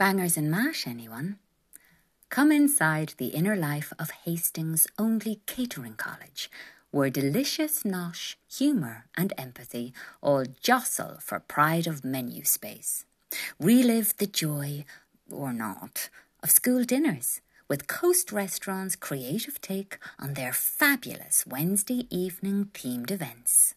Bangers and mash, anyone? Come inside the inner life of Hastings' only catering college, where delicious nosh, humour, and empathy all jostle for pride of menu space. Relive the joy, or not, of school dinners with Coast Restaurant's creative take on their fabulous Wednesday evening themed events.